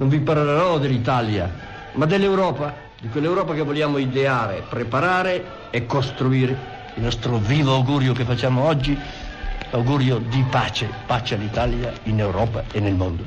Non vi parlerò dell'Italia, ma dell'Europa, di quell'Europa che vogliamo ideare, preparare e costruire. Il nostro vivo augurio che facciamo oggi, augurio di pace, pace all'Italia, in Europa e nel mondo.